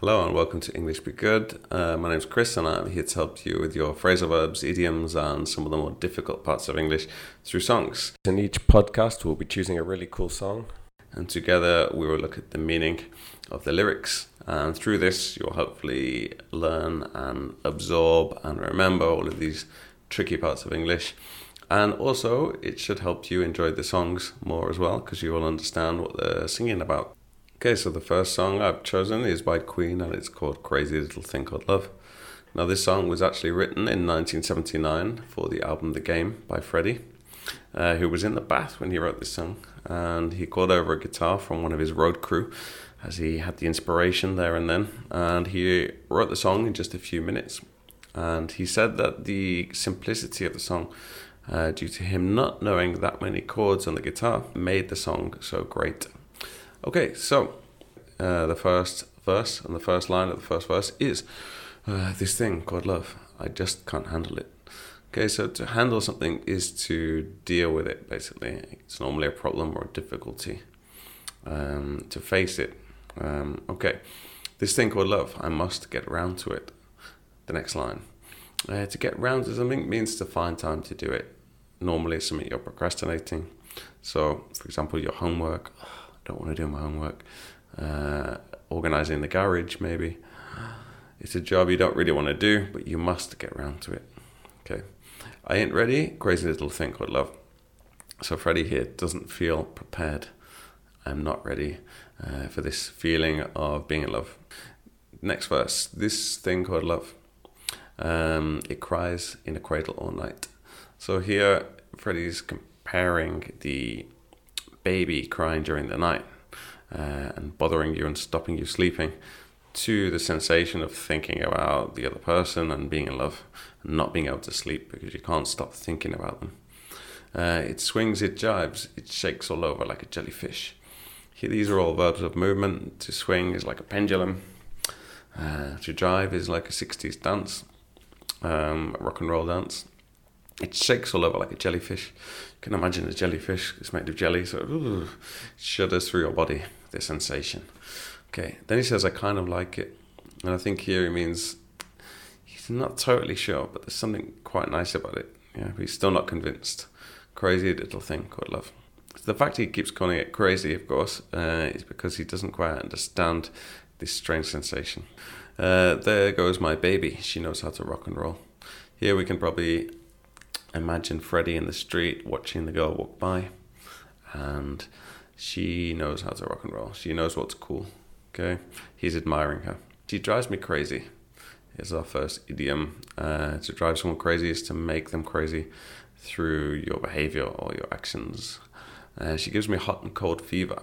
Hello and welcome to English Be Good. Uh, my name is Chris and I'm here to help you with your phrasal verbs, idioms, and some of the more difficult parts of English through songs. In each podcast, we'll be choosing a really cool song and together we will look at the meaning of the lyrics. And through this, you'll hopefully learn and absorb and remember all of these tricky parts of English. And also, it should help you enjoy the songs more as well because you will understand what they're singing about. Okay, so the first song I've chosen is by Queen and it's called Crazy Little Thing Called Love. Now, this song was actually written in 1979 for the album The Game by Freddie, uh, who was in the bath when he wrote this song. And he called over a guitar from one of his road crew as he had the inspiration there and then. And he wrote the song in just a few minutes. And he said that the simplicity of the song, uh, due to him not knowing that many chords on the guitar, made the song so great. Okay, so uh, the first verse and the first line of the first verse is uh, this thing called love. I just can't handle it. Okay, so to handle something is to deal with it, basically. It's normally a problem or a difficulty. Um, to face it. Um, okay, this thing called love, I must get around to it. The next line. Uh, to get round to something means to find time to do it. Normally, it's something you're procrastinating. So, for example, your homework don't want to do my homework. Uh, organizing the garage, maybe. It's a job you don't really want to do, but you must get around to it. Okay. I ain't ready. Crazy little thing called love. So Freddie here doesn't feel prepared. I'm not ready uh, for this feeling of being in love. Next verse. This thing called love. Um, it cries in a cradle all night. So here, Freddie's comparing the baby crying during the night uh, and bothering you and stopping you sleeping to the sensation of thinking about the other person and being in love and not being able to sleep because you can't stop thinking about them. Uh, it swings, it jibes, it shakes all over like a jellyfish. Here, these are all verbs of movement. To swing is like a pendulum. Uh, to jive is like a 60s dance, um, a rock and roll dance. It shakes all over like a jellyfish. You can imagine a jellyfish. It's made of jelly, so it shudders through your body, the sensation. Okay, then he says, I kind of like it. And I think here he means he's not totally sure, but there's something quite nice about it. Yeah, he's still not convinced. Crazy little thing called love. The fact he keeps calling it crazy, of course, uh, is because he doesn't quite understand this strange sensation. Uh, there goes my baby. She knows how to rock and roll. Here we can probably imagine Freddie in the street watching the girl walk by, and she knows how to rock and roll. She knows what's cool. Okay, he's admiring her. She drives me crazy. Is our first idiom. Uh, to drive someone crazy is to make them crazy through your behavior or your actions. Uh, she gives me hot and cold fever.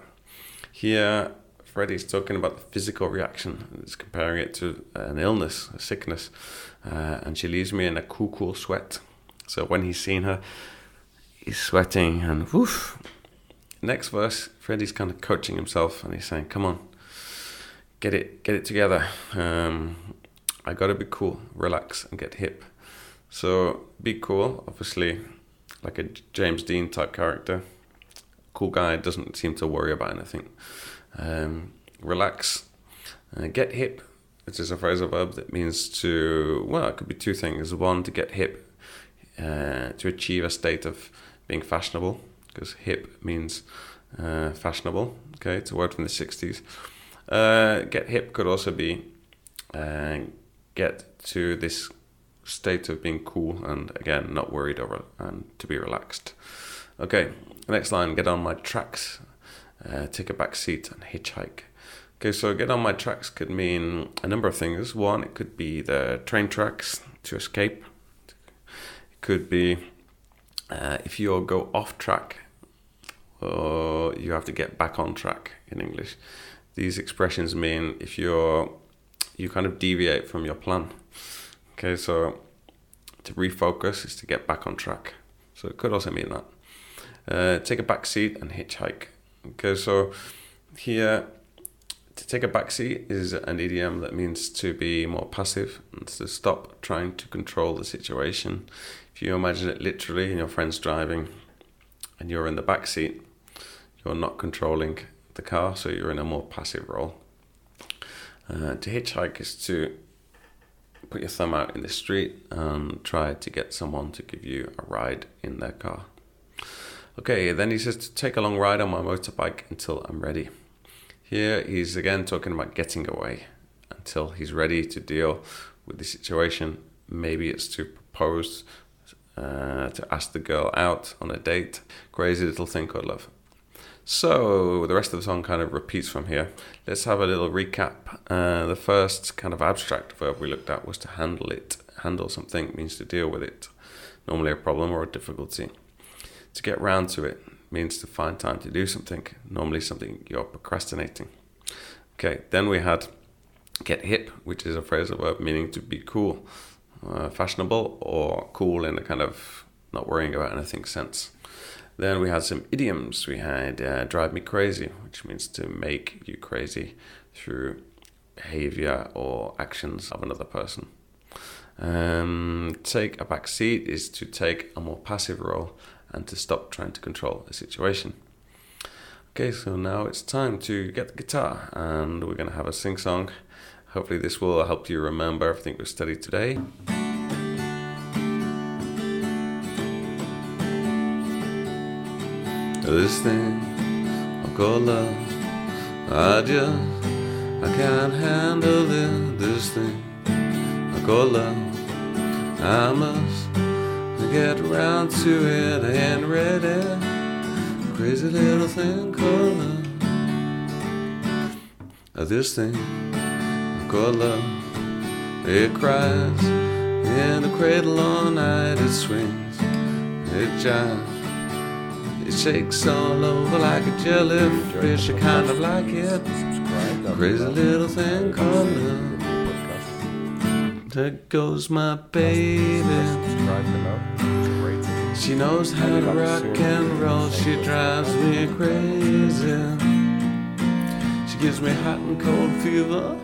Here, Freddie's talking about the physical reaction. He's comparing it to an illness, a sickness. Uh, and she leaves me in a cool, cool sweat. So when he's seen her, he's sweating and woof. Next verse, Freddie's kind of coaching himself and he's saying, "Come on, get it, get it together. Um, I gotta be cool, relax, and get hip." So be cool, obviously, like a James Dean type character. Cool guy doesn't seem to worry about anything. Um, relax, uh, get hip. Which is a phrasal verb that means to well, it could be two things. One, to get hip uh, to achieve a state of being fashionable, because hip means uh, fashionable. Okay, it's a word from the 60s. Uh, get hip could also be uh, get to this state of being cool and again not worried over and to be relaxed. Okay, next line get on my tracks, uh, take a back seat and hitchhike. Okay, so get on my tracks could mean a number of things. One, it could be the train tracks to escape could be uh, if you go off track, or you have to get back on track in English. These expressions mean if you're you kind of deviate from your plan. Okay, so to refocus is to get back on track. So it could also mean that. Uh, take a back seat and hitchhike. Okay, so here to take a back seat is an idiom that means to be more passive and to stop trying to control the situation if you imagine it literally and your friend's driving and you're in the back seat, you're not controlling the car, so you're in a more passive role. Uh, to hitchhike is to put your thumb out in the street and try to get someone to give you a ride in their car. Okay, then he says to take a long ride on my motorbike until I'm ready. Here he's again talking about getting away until he's ready to deal with the situation. Maybe it's to propose, uh, to ask the girl out on a date. Crazy little thing called love. So the rest of the song kind of repeats from here. Let's have a little recap. Uh, the first kind of abstract verb we looked at was to handle it. Handle something means to deal with it, normally a problem or a difficulty. To get round to it means to find time to do something, normally something you're procrastinating. Okay, then we had get hip, which is a phrasal verb meaning to be cool, uh, fashionable, or cool in a kind of not worrying about anything sense. Then we had some idioms. We had uh, drive me crazy, which means to make you crazy through behavior or actions of another person. Um, take a back seat is to take a more passive role and to stop trying to control a situation. Okay, so now it's time to get the guitar and we're to have a sing song. Hopefully, this will help you remember everything we studied today. This thing I call love, I just I can't handle this. This thing I call love, I must get around to it. I ain't ready. Crazy little thing called love. Uh, this thing called love, it cries in the cradle all night. It swings, it jives. It shakes all over like a jellyfish. I kind of like it. Crazy little thing called love. There goes my baby. She knows how to rock and roll. She drives me crazy. She gives me hot and cold fever.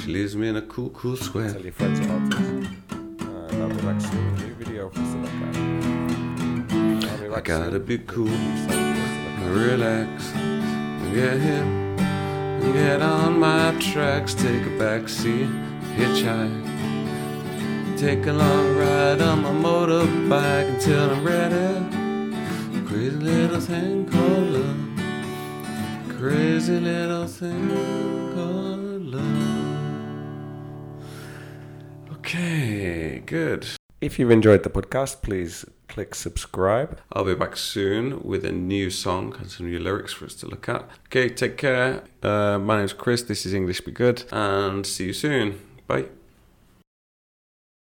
She leaves me in a cool, cool sweat. Tell your friends about this. Uh, I'll be back soon. New video for Silicon. I'll be I gotta be cool, for relax, get hip, get on my tracks, take a back seat, hitchhike. Take a long ride on my motorbike until I'm ready. Crazy little thing called love. Crazy little thing called love. Okay, good. If you've enjoyed the podcast, please click subscribe. I'll be back soon with a new song and some new lyrics for us to look at. Okay, take care. Uh, my name's Chris. This is English Be Good, and see you soon. Bye.